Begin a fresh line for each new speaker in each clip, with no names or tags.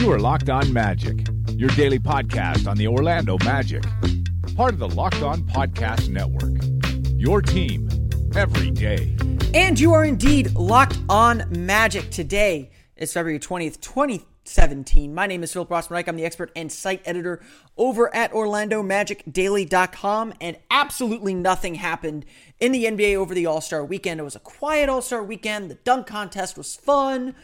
You are Locked On Magic, your daily podcast on the Orlando Magic, part of the Locked On Podcast Network. Your team every day.
And you are indeed locked on magic today. It's February 20th, 2017. My name is Philip Rossman I'm the expert and site editor over at OrlandoMagicDaily.com. And absolutely nothing happened in the NBA over the All Star weekend. It was a quiet All Star weekend. The dunk contest was fun.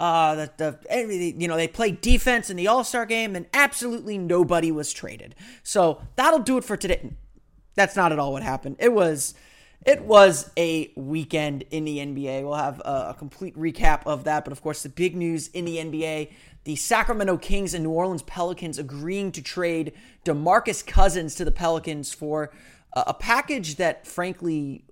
Uh, that the, the you know they played defense in the All Star game, and absolutely nobody was traded. So that'll do it for today. That's not at all what happened. It was it was a weekend in the NBA. We'll have a, complete recap of that, but of course the big news in the NBA: the Sacramento Kings and New Orleans Pelicans agreeing to trade DeMarcus Cousins to the Pelicans for a package that frankly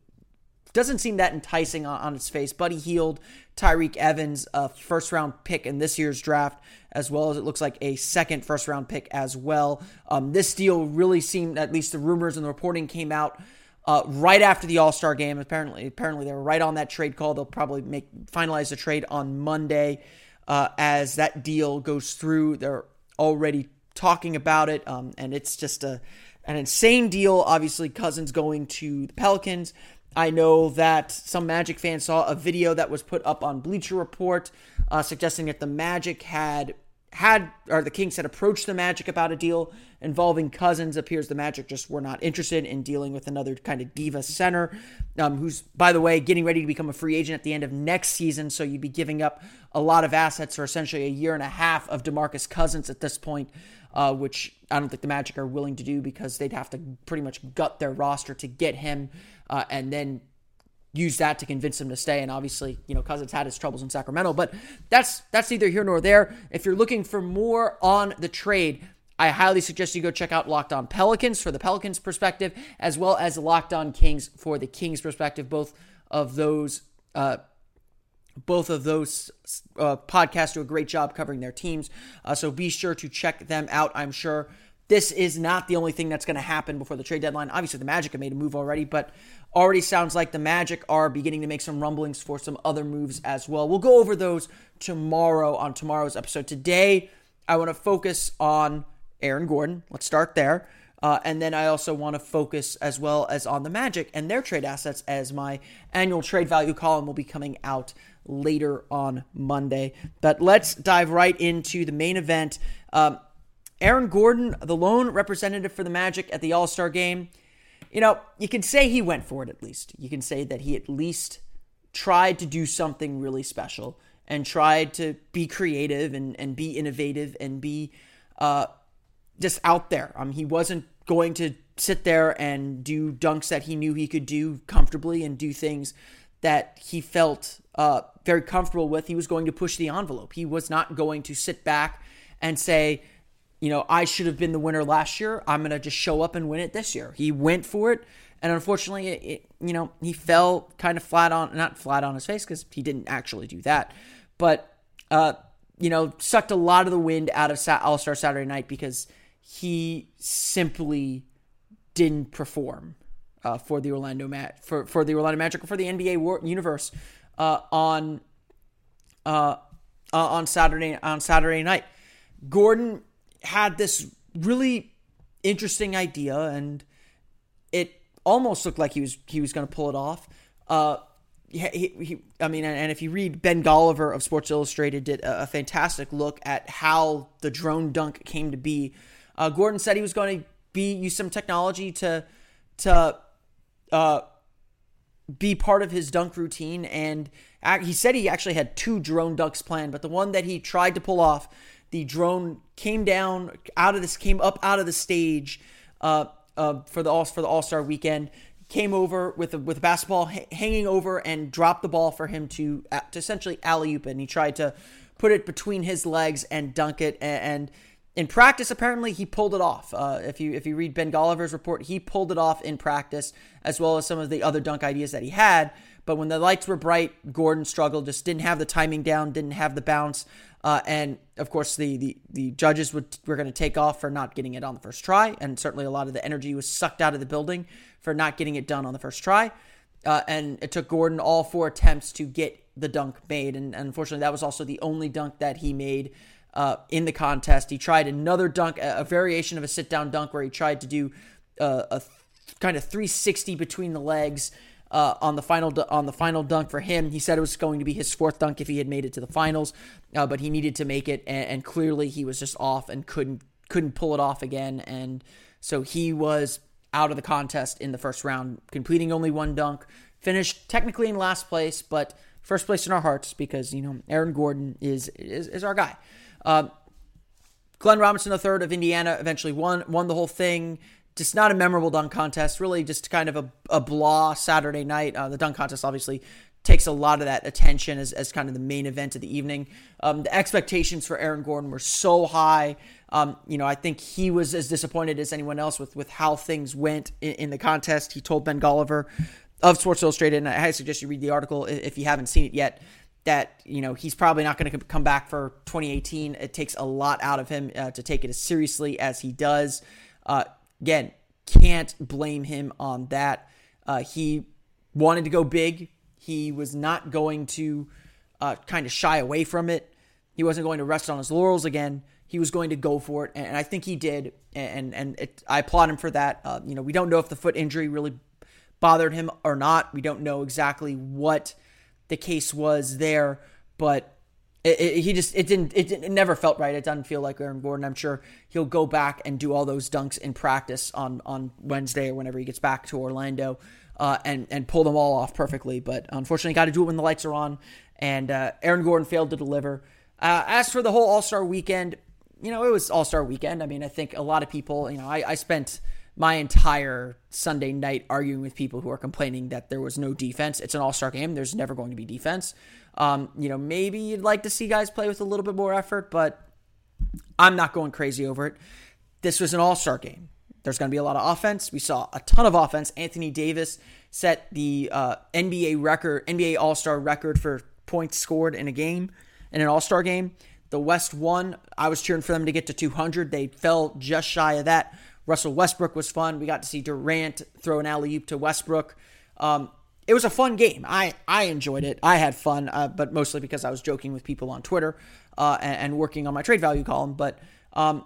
doesn't seem that enticing on, on its face. Buddy Hield, Tyreke Evans, a first round pick in this year's draft, as well as it looks like a second first round pick as well. Um, this deal really seemed, at least the rumors and the reporting came out uh, right after the All Star game. Apparently, apparently they were right on that trade call. They'll probably make finalize the trade on Monday uh, as that deal goes through. They're already talking about it, um, and it's just a an insane deal. Obviously, Cousins going to the Pelicans. I know that some Magic fans saw a video that was put up on Bleacher Report uh, suggesting that the Magic had had or the Kings had approached the Magic about a deal involving Cousins. Appears the Magic just were not interested in dealing with another kind of diva center, um, who's by the way getting ready to become a free agent at the end of next season. So you'd be giving up a lot of assets for essentially a year and a half of Demarcus Cousins at this point uh, which I don't think the Magic are willing to do because they'd have to pretty much gut their roster to get him uh, and then use that to convince him to stay. And obviously, you know, Cousins had his troubles in Sacramento, but that's that's neither here nor there. If you're looking for more on the trade, I highly suggest you go check out Locked On Pelicans for the Pelicans perspective, as well as Locked On Kings for the Kings perspective. Both of those uh, both of those uh, podcasts do a great job covering their teams. Uh, so be sure to check them out. I'm sure this is not the only thing that's going to happen before the trade deadline. Obviously, the Magic have made a move already, but already sounds like the Magic are beginning to make some rumblings for some other moves as well. We'll go over those tomorrow on tomorrow's episode. Today, I want to focus on Aaron Gordon. Let's start there. Uh, and then I also want to focus as well as on the Magic and their trade assets as my annual trade value column will be coming out later on Monday. But let's dive right into the main event. Um, Aaron Gordon, the lone representative for the Magic at the All Star game, you know, you can say he went for it at least. You can say that he at least tried to do something really special and tried to be creative and, and be innovative and be uh, just out there. Um, he wasn't going to sit there and do dunks that he knew he could do comfortably and do things that he felt uh, very comfortable with. He was going to push the envelope. He was not going to sit back and say, you know, I should have been the winner last year. I'm going to just show up and win it this year. He went for it. And unfortunately, it, it, you know, he fell kind of flat on, not flat on his face because he didn't actually do that, but, uh, you know, sucked a lot of the wind out of All Star Saturday night because he simply didn't perform uh, for the Orlando Mat for for the Orlando Magic or for the NBA war- universe uh, on uh, uh, on Saturday on Saturday night. Gordon had this really interesting idea, and it almost looked like he was he was going to pull it off. Uh, he, he, I mean, and if you read Ben Golliver of Sports Illustrated, did a, a fantastic look at how the drone dunk came to be. Uh, Gordon said he was going to be use some technology to to uh, be part of his dunk routine. And he said he actually had two drone dunks planned, but the one that he tried to pull off, the drone came down out of this, came up out of the stage uh, uh, for the all for the All Star weekend. Came over with a, with a basketball hanging over and dropped the ball for him to, to essentially alley oop, and he tried to put it between his legs and dunk it. And, in practice, apparently he pulled it off. Uh, if you if you read Ben Golliver's report, he pulled it off in practice, as well as some of the other dunk ideas that he had. But when the lights were bright, Gordon struggled, just didn't have the timing down, didn't have the bounce. Uh, and of course, the the, the judges would, were going to take off for not getting it on the first try. And certainly a lot of the energy was sucked out of the building for not getting it done on the first try. Uh, and it took Gordon all four attempts to get the dunk made. And, and unfortunately, that was also the only dunk that he made uh, in the contest. He tried another dunk, a, variation of a sit down dunk where he tried to do uh, a th- kind of 360 between the legs uh, on the final on the final dunk for him. He said it was going to be his fourth dunk if he had made it to the finals, uh, but he needed to make it, and, and, clearly he was just off and couldn't couldn't pull it off again, and so he was out of the contest in the first round, completing only one dunk. Finished technically in last place, but first place in our hearts because you know Aaron Gordon is is, is our guy. Uh, Glenn Robinson III of Indiana eventually won won the whole thing just not a memorable dunk contest. Really, just kind of a, a blah Saturday night. Uh, the dunk contest obviously takes a lot of that attention as, as kind of the main event of the evening. Um, the expectations for Aaron Gordon were so high. Um, you know, I think he was as disappointed as anyone else with with how things went in, in the contest. He told Ben Golliver of Sports Illustrated, and I highly suggest you read the article if you haven't seen it yet. That you know he's probably not going to come back for 2018. It takes a lot out of him uh, to take it as seriously as he does. Uh, Again, can't blame him on that. Uh, he wanted to go big. He was not going to uh, kind of shy away from it. He wasn't going to rest on his laurels again. He was going to go for it, and I think he did. And and it, I applaud him for that. Uh, you know, we don't know if the foot injury really bothered him or not. We don't know exactly what the case was there, but it, it, he just it didn't it, it never felt right. It doesn't feel like Aaron Gordon. I'm sure he'll go back and do all those dunks in practice on on Wednesday or whenever he gets back to Orlando, uh, and and pull them all off perfectly. But unfortunately, got to do it when the lights are on. And uh, Aaron Gordon failed to deliver. Uh, as for the whole All Star weekend, you know it was All Star weekend. I mean, I think a lot of people, you know, I, I spent my entire Sunday night arguing with people who are complaining that there was no defense. It's an All Star game. There's never going to be defense. Um, you know, maybe you'd like to see guys play with a little bit more effort, but I'm not going crazy over it. This was an all star game. There's going to be a lot of offense. We saw a ton of offense. Anthony Davis set the uh, NBA record, NBA All Star record for points scored in a game, in an All Star game. The West won. I was cheering for them to get to 200. They fell just shy of that. Russell Westbrook was fun. We got to see Durant throw an alley oop to Westbrook. Um, it was a fun game. I, I enjoyed it. I had fun, uh, but mostly because I was joking with people on Twitter uh, and, and, working on my trade value column. But um,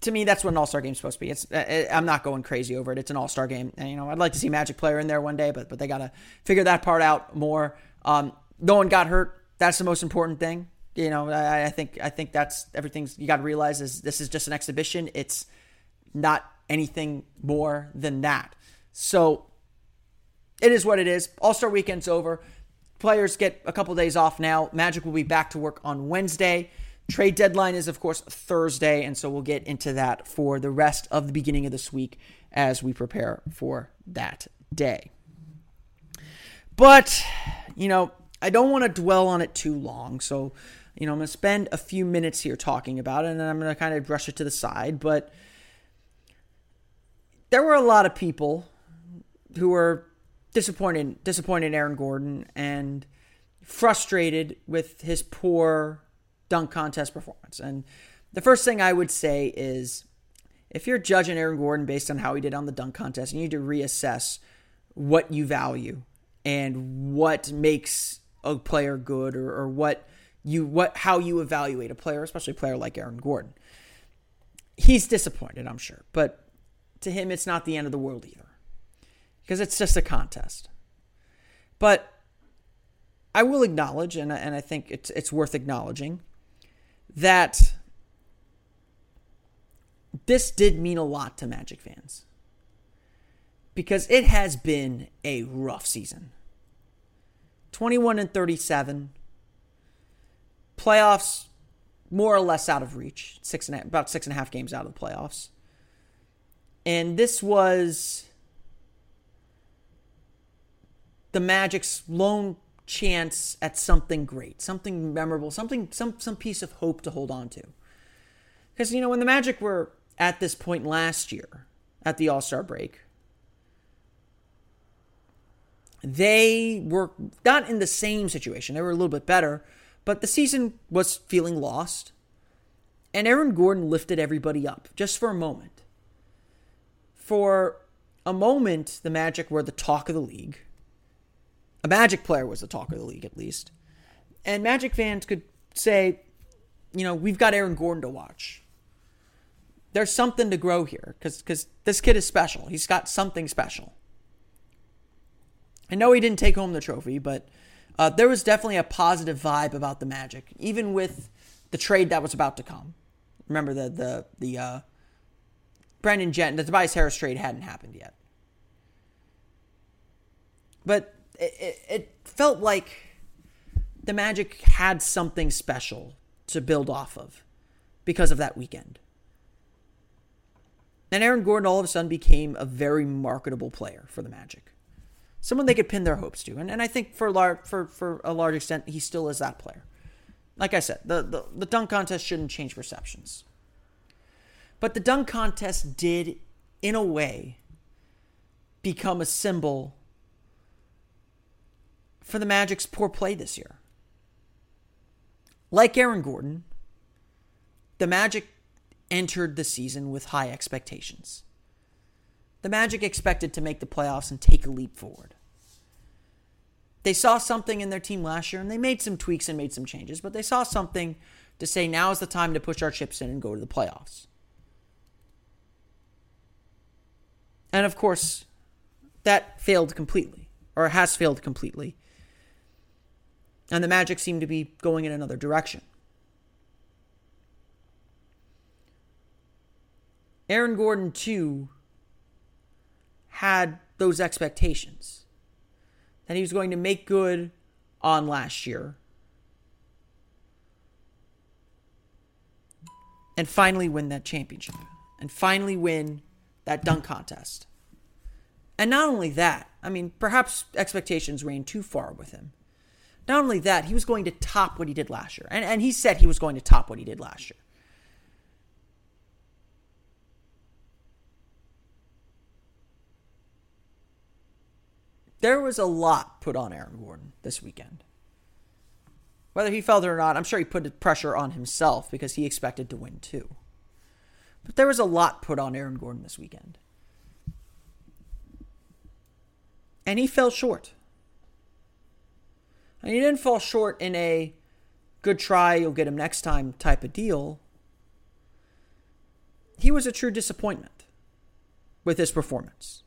to me, that's what an All Star game is supposed to be. It's uh, I'm not going crazy over it. It's an All Star game, and you know I'd like to see Magic player in there one day, but but they got to figure that part out more. Um, no one got hurt. That's the most important thing. You know, I, I think I think that's everything you got to realize is this is just an exhibition. It's not anything more than that. So it is what it is. All Star weekend's over. Players get a couple days off now. Magic will be back to work on Wednesday. Trade deadline is, of course, Thursday, and so we'll get into that for the rest of the beginning of this week as we prepare for that day. But, you know, I don't want to dwell on it too long, so, you know, I'm going to spend a few minutes here talking about it, and then I'm going to kind of brush it to the side. But there were a lot of people who were disappointed disappointed Aaron Gordon and frustrated with his poor dunk contest performance. And the first thing I would say is if you're judging Aaron Gordon based on how he did on the dunk contest, you need to reassess what you value and what makes a player good or, or what you what how you evaluate a player, especially a player like Aaron Gordon. He's disappointed, I'm sure, but to him it's not the end of the world either because it's just a contest. But I will acknowledge, and, and I think it's, it's worth acknowledging, that this did mean a lot to Magic fans. Because it has been a rough season. 21 and 37. Playoffs more or less out of reach. Six and a, about six and a half games out of the playoffs. And this was the Magic's lone chance at something great, something memorable, something some some piece of hope to hold on to. Because you know when the Magic were at this point last year at the All Star break, they were not in the same situation. They were a little bit better, but the season was feeling lost. And Aaron Gordon lifted everybody up just for a moment. For a moment, the Magic were the talk of the league. A Magic player was the talk of the league, at least. And Magic fans could say, you know, we've got Aaron Gordon to watch. There's something to grow here because this kid is special. He's got something special. I know he didn't take home the trophy, but uh, there was definitely a positive vibe about the Magic, even with the trade that was about to come. Remember the the the uh, Brandon Jet, the Tobias Harris trade hadn't happened yet, but it, it, it felt like the Magic had something special to build off of because of that weekend. And Aaron Gordon all of a sudden became a very marketable player for the Magic someone they could pin their hopes to. And, and I think for, lar- for, for a large extent, he still is that player. Like I said, the, the, the dunk contest shouldn't change perceptions. But the dunk contest did, in a way, become a symbol for the Magic's poor play this year. Like Aaron Gordon, the Magic entered the season with high expectations. The Magic expected to make the playoffs and take a leap forward. They saw something in their team last year and they made some tweaks and made some changes, but they saw something to say now is the time to push our chips in and go to the playoffs. And of course, that failed completely, or has failed completely. And the Magic seem to be going in another direction. Aaron Gordon, too, had those expectations that he was going to make good on last year and finally win that championship and finally win that dunk contest. And not only that, I mean, perhaps expectations ran too far with him. Not only that, he was going to top what he did last year. And, and he said he was going to top what he did last year. there was a lot put on Aaron Gordon this weekend. Whether he felt it or not, I'm sure he put pressure on himself because he expected to win too. But there was a lot put on Aaron Gordon this weekend. And he fell short. And he didn't fall short in a good try, you'll get him next time type of deal. He was a true disappointment with his performance.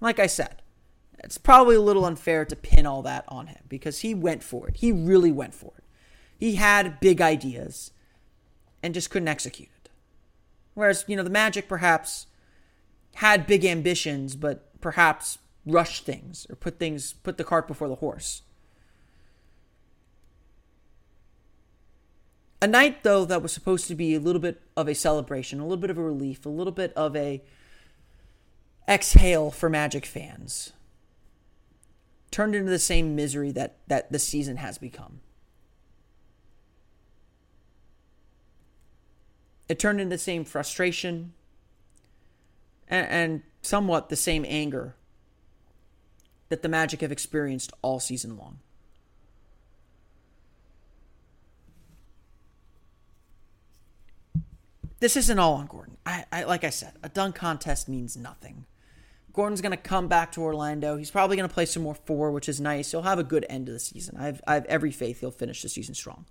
Like I said, it's probably a little unfair to pin all that on him because he went for it. He really went for it. He had big ideas and just couldn't execute. Whereas, you know, the Magic perhaps had big ambitions, but perhaps rushed things or put things, put the cart before the horse. A night, though, that was supposed to be a little bit of a celebration, a little bit of a relief, a little bit of a exhale for Magic fans turned into the same misery that, that the season has become. It turned into the same frustration and, and somewhat the same anger that the Magic have experienced all season long. This isn't all on Gordon. I, I like I said, a dunk contest means nothing. Gordon's going to come back to Orlando. He's probably going to play some more four, which is nice. He'll have a good end of the season. I have, I have every faith he'll finish the season strong.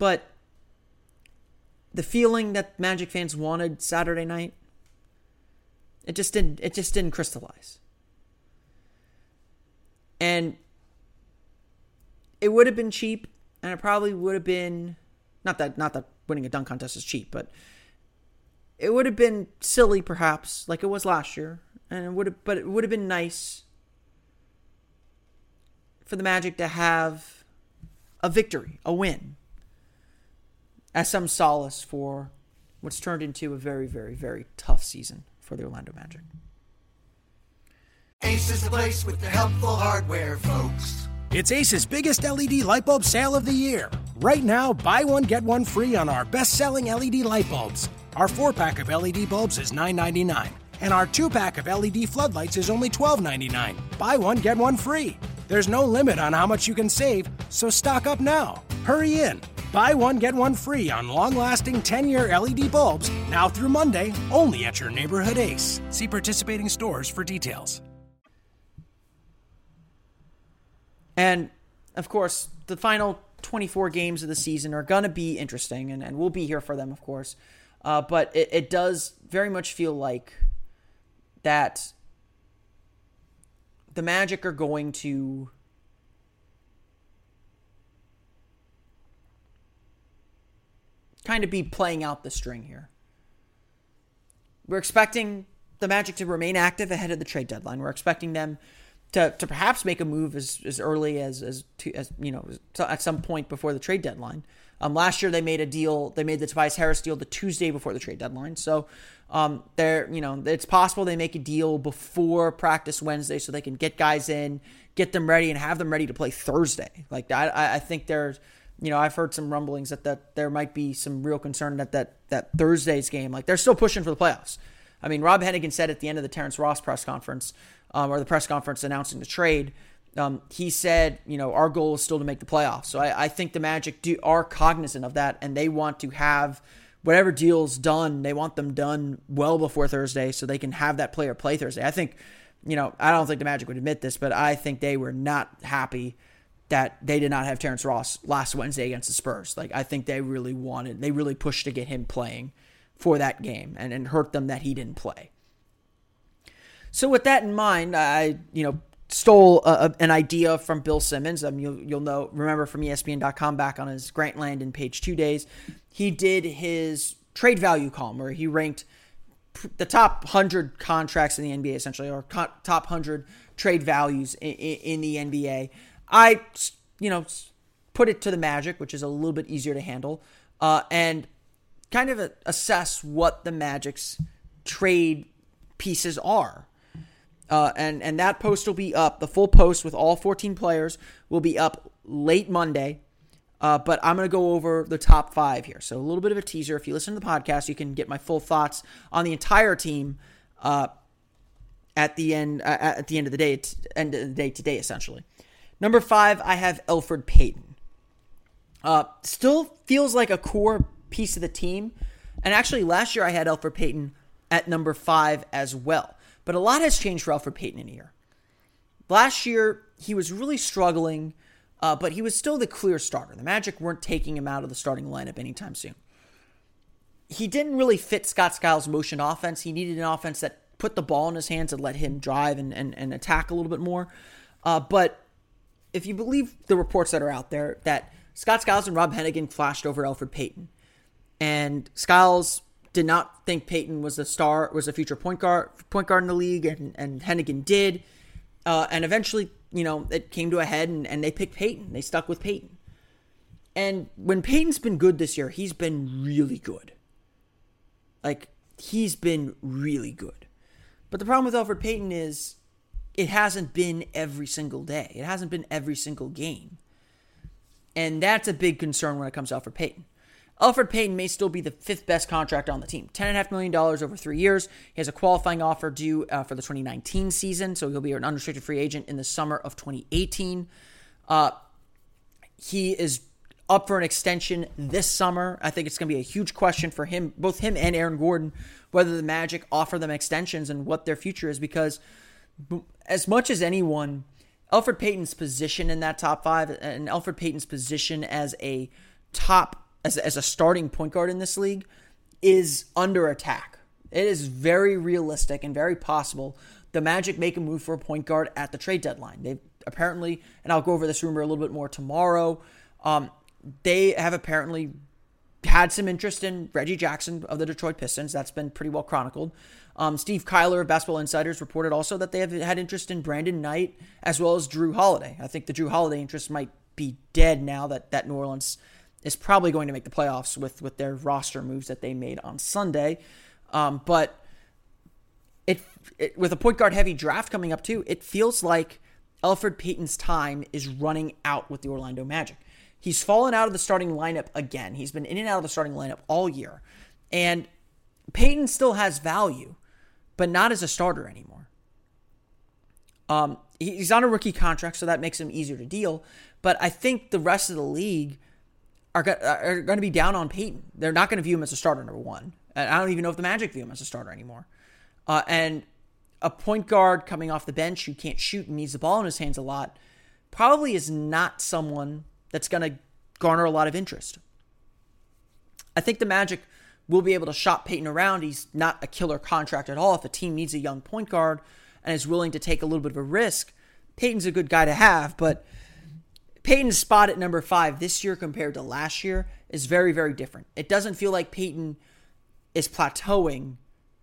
But the feeling that Magic fans wanted Saturday night, it just didn't it just didn't crystallize. And it would have been cheap and it probably would have been not that not that winning a dunk contest is cheap, but it would have been silly perhaps, like it was last year, and it would have, but it would have been nice for the Magic to have a victory, a win, as some solace for what's turned into a very, very, very tough season for the Orlando Magic.
Ace is the place with the helpful hardware, folks.
It's Ace's biggest LED light bulb sale of the year. Right now, buy one, get one free on our best selling LED light bulbs. Our four pack of LED bulbs is $9.99, and our two pack of LED floodlights is only $12.99. Buy one, get one free. There's no limit on how much you can save, so stock up now. Hurry in. Buy one, get one free on long lasting 10 year LED bulbs now through Monday, only at your neighborhood Ace. See participating stores for details.
And of course, the final 24 games of the season are going to be interesting, and, and we'll be here for them, of course. Uh, but it, it does very much feel like that the Magic are going to kind of be playing out the string here. We're expecting the Magic to remain active ahead of the trade deadline. We're expecting them to, to perhaps make a move as, as early as as, to, as you know at some point before the trade deadline. Um, last year they made a deal. They made the Tobias Harris deal the Tuesday before the trade deadline. So um, they're you know it's possible they make a deal before practice Wednesday so they can get guys in, get them ready, and have them ready to play Thursday. Like I I think there's you know I've heard some rumblings that that there might be some real concern that that that Thursday's game like they're still pushing for the playoffs. I mean Rob Hennigan said at the end of the Terrence Ross press conference um, or the press conference announcing the trade, um, he said, you know, our goal is still to make the playoffs. So I, I think the Magic do, are cognizant of that, and they want to have whatever deals done. They want them done well before Thursday, so they can have that player play Thursday. I think, you know, I don't think the Magic would admit this, but I think they were not happy that they did not have Terrence Ross last Wednesday against the Spurs. Like I think they really wanted, they really pushed to get him playing for that game, and and hurt them that he didn't play. So with that in mind, I you know stole a, a, an idea from Bill Simmons. Um, you'll you'll know remember from ESPN.com back on his Grantland page two days, he did his trade value column where he ranked the top hundred contracts in the NBA essentially, or co- top hundred trade values in, in, the NBA. I you know put it to the Magic, which is a little bit easier to handle, uh, and kind of assess what the Magic's trade pieces are. Uh, and and that post will be up. The full post with all 14 players will be up late Monday. Uh, but I'm going to go over the top five here. So a little bit of a teaser. If you listen to the podcast, you can get my full thoughts on the entire team uh, at the end. Uh, at the end of the day, end of the day today, essentially. Number five, I have Elfrid Payton. Uh, still feels like a core piece of the team, and actually last year I had Elfrid Payton at number five as well. But a lot has changed for Elfrid Payton in a year. Last year, he was really struggling, uh, but he was still the clear starter. The Magic weren't taking him out of the starting lineup anytime soon. He didn't really fit Scott Skiles' motion offense. He needed an offense that put the ball in his hands and let him drive and, and, and attack a little bit more. Uh, but if you believe the reports that are out there, that Scott Skiles and Rob Hennigan flashed over Elfrid Payton, and Skiles did not think Payton was a star, was a future point guard, point guard in the league, and, and Hennigan did. Uh, and eventually, you know, it came to a head, and, and they picked Payton. They stuck with Payton. And when Payton's been good this year, he's been really good. Like, he's been really good. But the problem with Elfrid Payton is it hasn't been every single day. It hasn't been every single game. And that's a big concern when it comes to Elfrid Payton. Elfrid Payton may still be the fifth best contract on the team. $10.5 million over three years. He has a qualifying offer due uh, for the 2019 season, so he'll be an unrestricted free agent in the summer of 2018. Uh, he is up for an extension this summer. I think it's going to be a huge question for him, both him and Aaron Gordon, whether the Magic offer them extensions and what their future is, because as much as anyone, Elfrid Payton's position in that top five and Elfrid Payton's position as a top as, as a starting point guard in this league is under attack. It is very realistic and very possible the Magic make a move for a point guard at the trade deadline. They've apparently, and I'll go over this rumor a little bit more tomorrow. Um, they have apparently had some interest in Reggie Jackson of the Detroit Pistons. That's been pretty well chronicled. Um, Steve Kyler of Basketball Insiders reported also that they have had interest in Brandon Knight as well as Jrue Holiday. I think the Jrue Holiday interest might be dead now that, that New Orleans is probably going to make the playoffs with with their roster moves that they made on Sunday. Um, but it, it with a point guard heavy draft coming up too, it feels like Elfrid Payton's time is running out with the Orlando Magic. He's fallen out of the starting lineup again. He's been in and out of the starting lineup all year. And Payton still has value, but not as a starter anymore. Um, he's on a rookie contract, so that makes him easier to deal. But I think the rest of the league are, are going to be down on Payton. They're not going to view him as a starter, number one. And I don't even know if the Magic view him as a starter anymore. Uh, and a point guard coming off the bench who can't shoot and needs the ball in his hands a lot probably is not someone that's going to garner a lot of interest. I think the Magic will be able to shop Payton around. He's not a killer contract at all. If a team needs a young point guard and is willing to take a little bit of a risk, Payton's a good guy to have. But Payton's spot at number five this year compared to last year is very, very different. It doesn't feel like Payton is plateauing.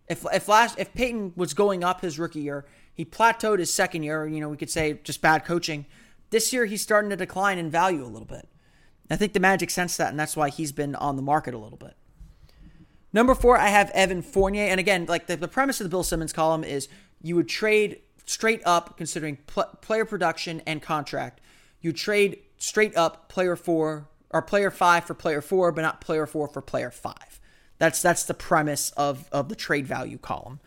If if last if Payton was going up his rookie year, he plateaued his second year. You know, we could say just bad coaching. This year, he's starting to decline in value a little bit. I think the Magic sense that, and that's why he's been on the market a little bit. Number four, I have Evan Fournier. And again, like the, the premise of the Bill Simmons column is you would trade straight up, considering pl- player production and contract. You trade straight up player four or player five for player four, but not player four for player five. That's that's the premise of of the trade value column.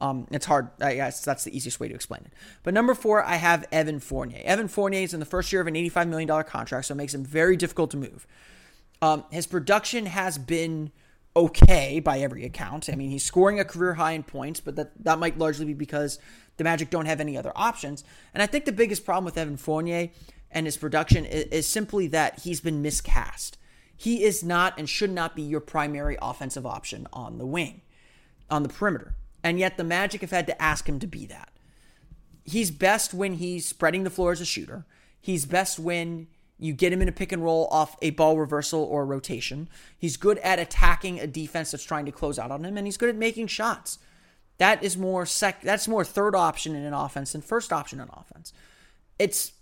Um, it's hard. I guess that's the easiest way to explain it. But number four, I have Evan Fournier. Evan Fournier is in the first year of an $85 million contract, so it makes him very difficult to move. Um, his production has been okay by every account. I mean, he's scoring a career high in points, but that, that might largely be because the Magic don't have any other options. And I think the biggest problem with Evan Fournier and his production is, is simply that he's been miscast. He is not and should not be your primary offensive option on the wing, on the perimeter. And yet the Magic have had to ask him to be that. He's best when he's spreading the floor as a shooter. He's best when you get him in a pick and roll off a ball reversal or rotation. He's good at attacking a defense that's trying to close out on him, and he's good at making shots. That is more sec. That's more third option in an offense than first option in offense. It's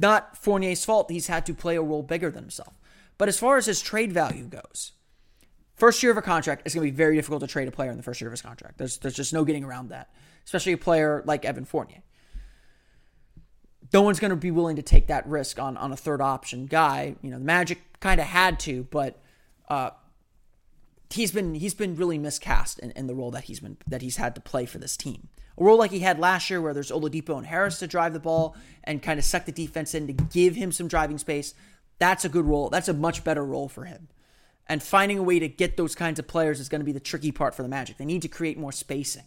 not Fournier's fault. He's had to play a role bigger than himself. But as far as his trade value goes, First year of a contract, it's going to be very difficult to trade a player in the first year of his contract. There's, there's just no getting around that, especially a player like Evan Fournier. No one's going to be willing to take that risk on, on a third option guy. You know, the Magic kind of had to, but uh, he's been he's been really miscast in, in the role that he's been that he's had to play for this team. A role like he had last year, where there's Oladipo and Harris to drive the ball and kind of suck the defense in to give him some driving space. That's a good role. That's a much better role for him. And finding a way to get those kinds of players is going to be the tricky part for the Magic. They need to create more spacing.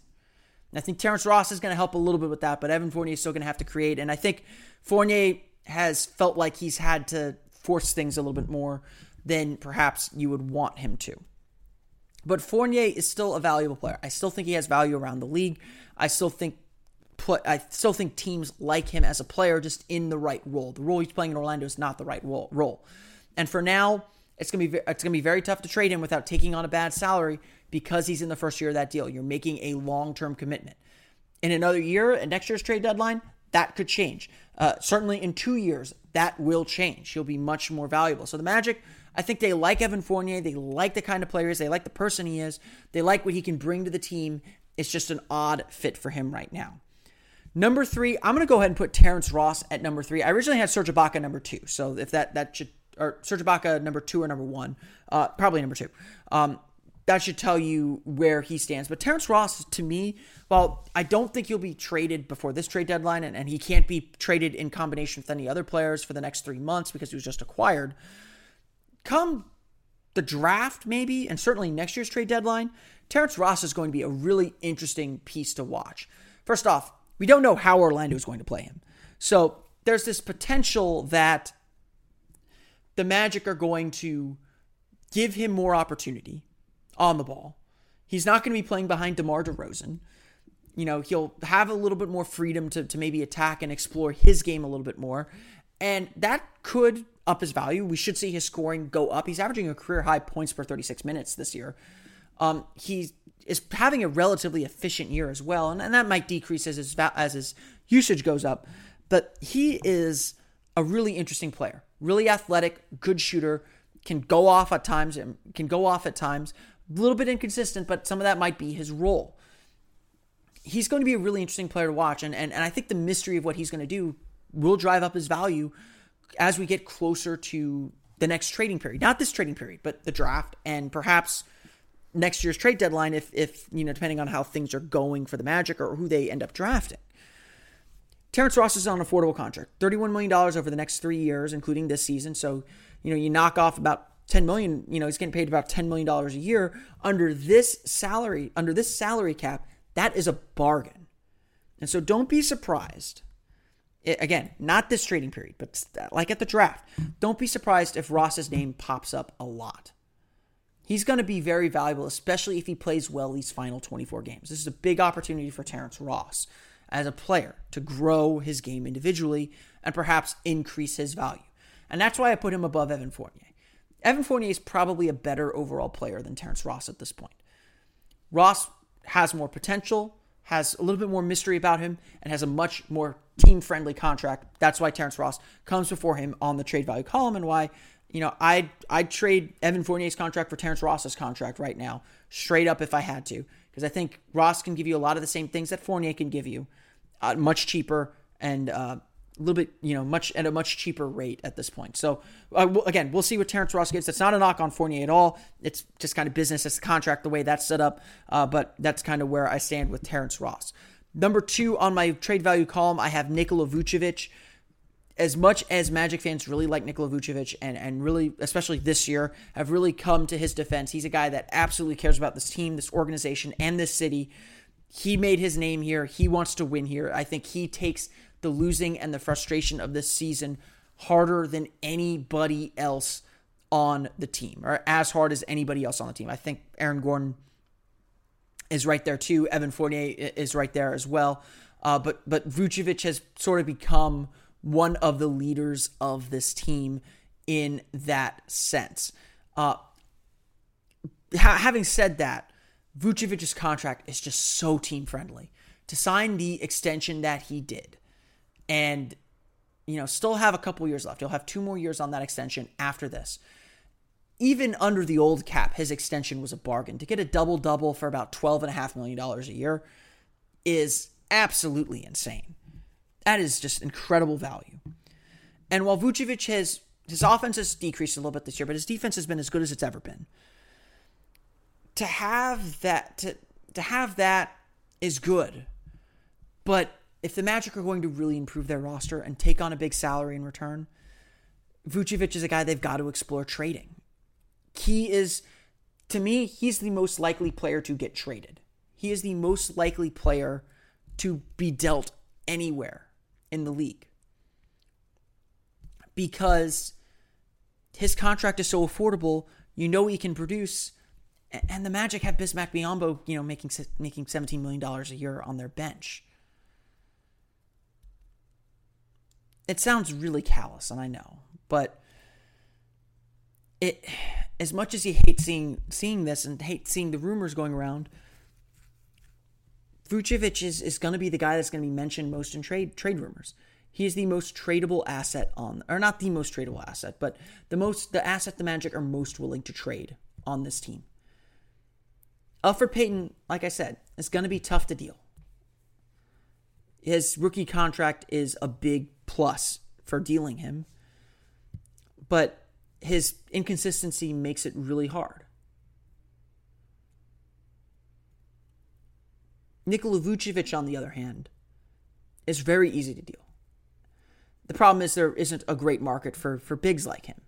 And I think Terrence Ross is going to help a little bit with that, but Evan Fournier is still going to have to create. And I think Fournier has felt like he's had to force things a little bit more than perhaps you would want him to. But Fournier is still a valuable player. I still think he has value around the league. I still think I still think teams like him as a player, just in the right role. The role he's playing in Orlando is not the right role. And for now, it's gonna be it's gonna be very tough to trade him without taking on a bad salary because he's in the first year of that deal. You're making a long term commitment. In another year, at next year's trade deadline, that could change. Uh, certainly in two years, that will change. He'll be much more valuable. So the Magic, I think they like Evan Fournier. They like the kind of players. They like the person he is. They like what he can bring to the team. It's just an odd fit for him right now. Number three, I'm going to go ahead and put Terrence Ross at number three. I originally had Serge Ibaka number two, so if that that should or Serge Ibaka number two or number one, uh, probably number two. Um, that should tell you where he stands. But Terrence Ross, to me, well, I don't think he'll be traded before this trade deadline, and, and he can't be traded in combination with any other players for the next three months because he was just acquired. Come the draft, maybe, and certainly next year's trade deadline, Terrence Ross is going to be a really interesting piece to watch. First off, we don't know how Orlando is going to play him. So there's this potential that the Magic are going to give him more opportunity on the ball. He's not going to be playing behind DeMar DeRozan. You know, he'll have a little bit more freedom to, to maybe attack and explore his game a little bit more. And that could up his value. We should see his scoring go up. He's averaging a career high points per 36 minutes this year. Um, he is having a relatively efficient year as well, and, and that might decrease as his as his usage goes up. But he is a really interesting player really athletic, good shooter, can go off at times, can go off at times, a little bit inconsistent, but some of that might be his role. he's going to be a really interesting player to watch. And, and, and I think the mystery of what he's going to do will drive up his value as we get closer to the next trading period. Not this trading period, but the draft and perhaps next year's trade deadline if if you know depending on how things are going for the Magic or who they end up drafting. Terrence Ross is on an affordable contract, $31 million over the next three years, including this season. So, you know, you knock off about 10 million, you know, he's getting paid about $10 million a year under this salary, under this salary cap. That is a bargain. And so don't be surprised. It, again, not this trading period, but like at the draft, don't be surprised if Ross's name pops up a lot. He's going to be very valuable, especially if he plays well these final 24 games. This is a big opportunity for Terrence Ross as a player to grow his game individually and perhaps increase his value. And that's why I put him above Evan Fournier. Evan Fournier is probably a better overall player than Terrence Ross at this point. Ross has more potential, has a little bit more mystery about him, and has a much more team friendly contract. That's why Terrence Ross comes before him on the trade value column and why you know, I'd I'd trade Evan Fournier's contract for Terrence Ross's contract right now, straight up if I had to, because I think Ross can give you a lot of the same things that Fournier can give you, uh, much cheaper and uh, a little bit, you know, much at a much cheaper rate at this point. So uh, again, we'll see what Terrence Ross gives. It's not a knock on Fournier at all. It's just kind of business. It's the contract the way that's set up, uh, but that's kind of where I stand with Terrence Ross. Number two on my trade value column, I have Nikola Vucevic as much as Magic fans really like Nikola Vucevic and, and really, especially this year, have really come to his defense, he's a guy that absolutely cares about this team, this organization, and this city. He made his name here. He wants to win here. I think he takes the losing and the frustration of this season harder than anybody else on the team, or as hard as anybody else on the team. I think Aaron Gordon is right there too. Evan Fournier is right there as well. Uh, but but Vucevic has sort of become one of the leaders of this team in that sense. Uh, ha- having said that, Vucevic's contract is just so team friendly. To sign the extension that he did, and you know, still have a couple years left. You'll have two more years on that extension after this. Even under the old cap, his extension was a bargain. To get a double double for about $12.5 million a year is absolutely insane. That is just incredible value. And while Vucevic has his offense has decreased a little bit this year, but his defense has been as good as it's ever been. To have that to to have that is good. But if the Magic are going to really improve their roster and take on a big salary in return, Vucevic is a guy they've got to explore trading. He is to me, he's the most likely player to get traded. He is the most likely player to be dealt anywhere in the league because his contract is so affordable. You know he can produce, and the Magic have Bismack Biyombo, you know, making making seventeen million dollars a year on their bench. It sounds really callous, and I know, but it as much as you hate seeing seeing this and hate seeing the rumors going around, Vucevic is, is going to be the guy that's going to be mentioned most in trade trade rumors. He is the most tradable asset on, or not the most tradable asset, but the most the asset the Magic are most willing to trade on this team. Elfrid Payton, like I said, is going to be tough to deal. His rookie contract is a big plus for dealing him, but his inconsistency makes it really hard. Nikola Vucevic, on the other hand, is very easy to deal. The problem is there isn't a great market for, for bigs like him.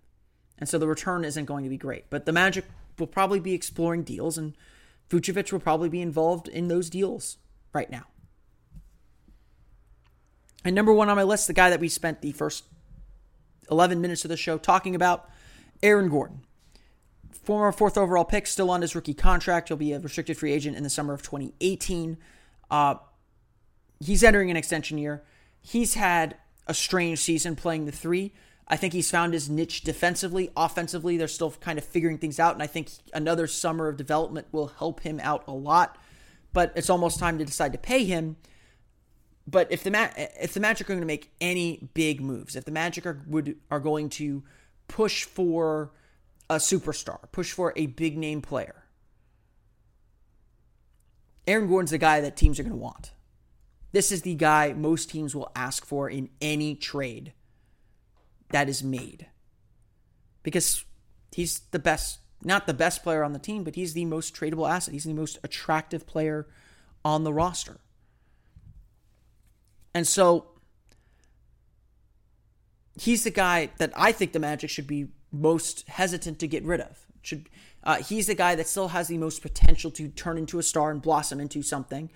And so the return isn't going to be great. But the Magic will probably be exploring deals, and Vucevic will probably be involved in those deals right now. And number one on my list, the guy that we spent the first 11 minutes of the show talking about, Aaron Gordon. Former fourth overall pick, still on his rookie contract. He'll be a restricted free agent in the summer of 2018. Uh, he's entering an extension year. He's had a strange season playing the three. I think he's found his niche defensively. Offensively, they're still kind of figuring things out, and I think another summer of development will help him out a lot. But it's almost time to decide to pay him. But if the Ma- if the Magic are going to make any big moves, if the Magic are would are going to push for a superstar, push for a big name player. Aaron Gordon's the guy that teams are going to want. This is the guy most teams will ask for in any trade that is made. Because he's the best, not the best player on the team, but he's the most tradable asset. He's the most attractive player on the roster. And so he's the guy that I think the Magic should be most hesitant to get rid of. Should uh, he's the guy that still has the most potential to turn into a star and blossom into something.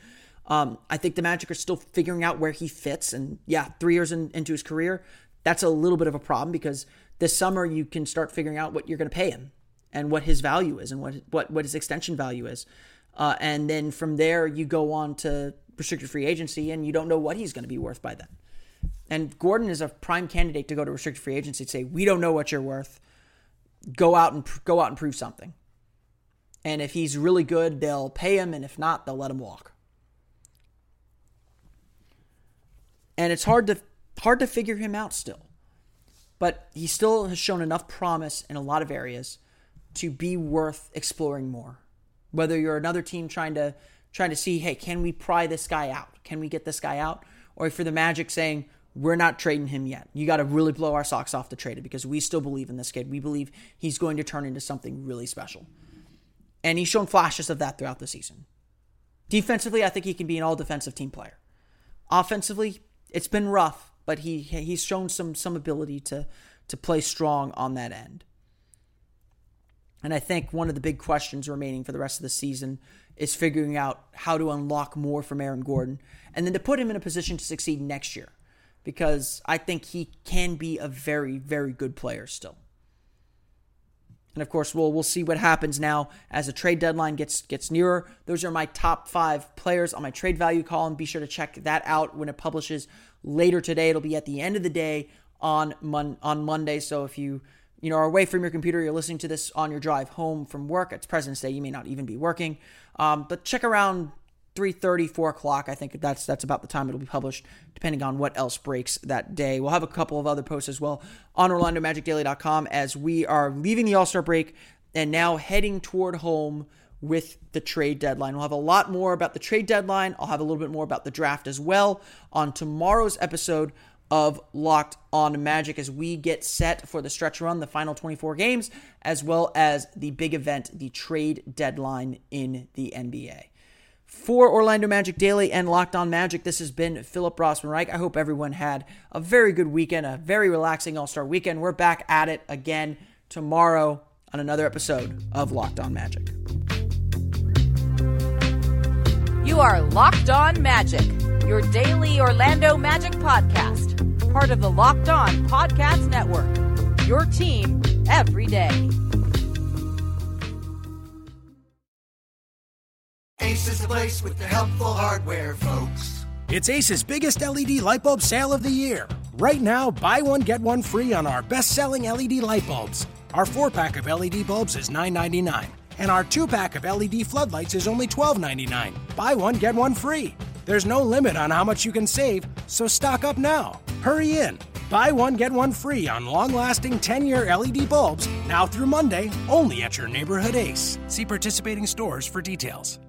Um, I think the Magic are still figuring out where he fits, and yeah, three years in, into his career, that's a little bit of a problem because this summer you can start figuring out what you're going to pay him and what his value is and what what what his extension value is, uh, and then from there you go on to restricted free agency, and you don't know what he's going to be worth by then. And Gordon is a prime candidate to go to restricted free agency say, "We don't know what you're worth. Go out and go out and prove something." And if he's really good, they'll pay him, and if not, they'll let him walk. And it's hard to hard to figure him out still. But he still has shown enough promise in a lot of areas to be worth exploring more. Whether you're another team trying to trying to see, hey, can we pry this guy out? Can we get this guy out? Or for the Magic saying, we're not trading him yet. You got to really blow our socks off to trade it because we still believe in this kid. We believe he's going to turn into something really special. And he's shown flashes of that throughout the season. Defensively, I think he can be an all defensive team player. Offensively, it's been rough, but he he's shown some some ability to to play strong on that end. And I think one of the big questions remaining for the rest of the season is figuring out how to unlock more from Aaron Gordon and then to put him in a position to succeed next year because I think he can be a very, very good player still. And of course, we'll we'll see what happens now as the trade deadline gets gets nearer. Those are my top five players on my trade value column. Be sure to check that out when it publishes later today. It'll be at the end of the day on mon- on Monday. So if you you know are away from your computer, you're listening to this on your drive home from work. It's President's Day. You may not even be working. Um, but check around 3.30 4 o'clock i think that's that's about the time it'll be published depending on what else breaks that day we'll have a couple of other posts as well on orlandomagicdaily.com as we are leaving the all-star break and now heading toward home with the trade deadline. We'll have a lot more about the trade deadline. I'll have a little bit more about the draft as well on tomorrow's episode of Locked on Magic as we get set for the stretch run, the final 24 games, as well as the big event, the trade deadline in the NBA. For Orlando Magic Daily and Locked on Magic, this has been Philip Rossman Reich. I hope everyone had a very good weekend, a very relaxing All Star weekend. We're back at it again tomorrow on another episode of Locked on Magic.
You are Locked on Magic, your daily Orlando Magic podcast part of the Locked On Podcast Network. Your team every day.
Ace is the place with the helpful hardware, folks.
It's Ace's biggest LED light bulb sale of the year. Right now, buy one, get one free on our best selling LED light bulbs. Our four pack of LED bulbs is $9.99, and our two pack of LED floodlights is only $12.99. Buy one, get one free. There's no limit on how much you can save, so stock up now. Hurry in. Buy one, get one free on long lasting 10 year LED bulbs now through Monday, only at your neighborhood Ace. See participating stores for details.